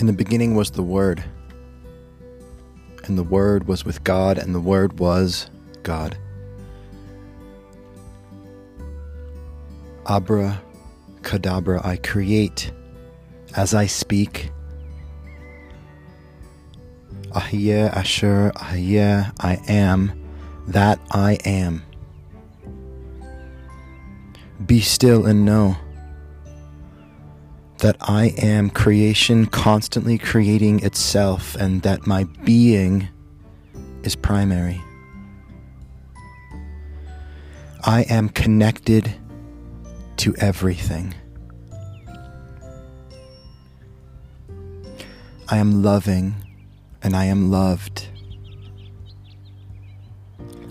In the beginning was the Word, and the Word was with God, and the Word was God. Abra Kadabra, I create as I speak. Ahiyah Asher Ahiyah, I am that I am. Be still and know that I am creation constantly creating itself and that my being is primary. I am connected to everything. I am loving and I am loved.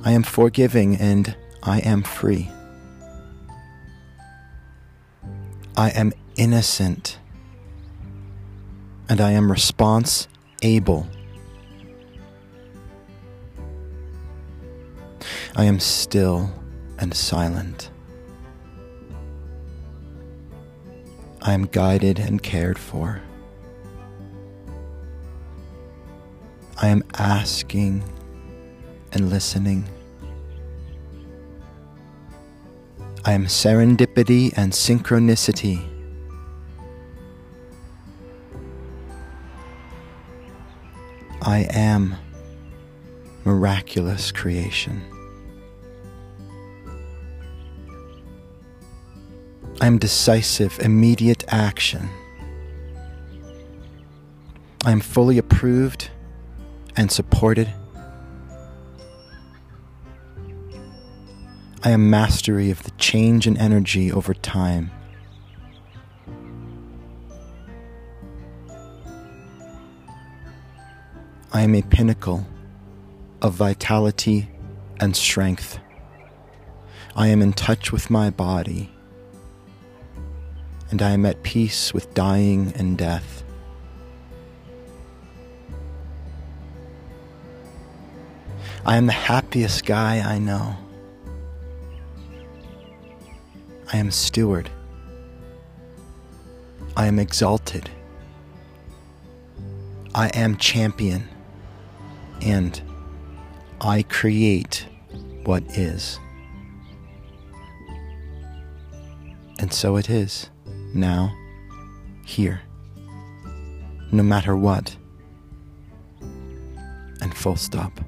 I am forgiving and I am free. I am innocent and I am response able. I am still and silent. I am guided and cared for. I am asking and listening. I am serendipity and synchronicity. I am miraculous creation. I am decisive, immediate action. I am fully approved and supported. I am mastery of the change in energy over time. I am a pinnacle of vitality and strength. I am in touch with my body, and I am at peace with dying and death. I am the happiest guy I know. I am steward. I am exalted. I am champion. And I create what is. And so it is, now, here, no matter what, and full stop.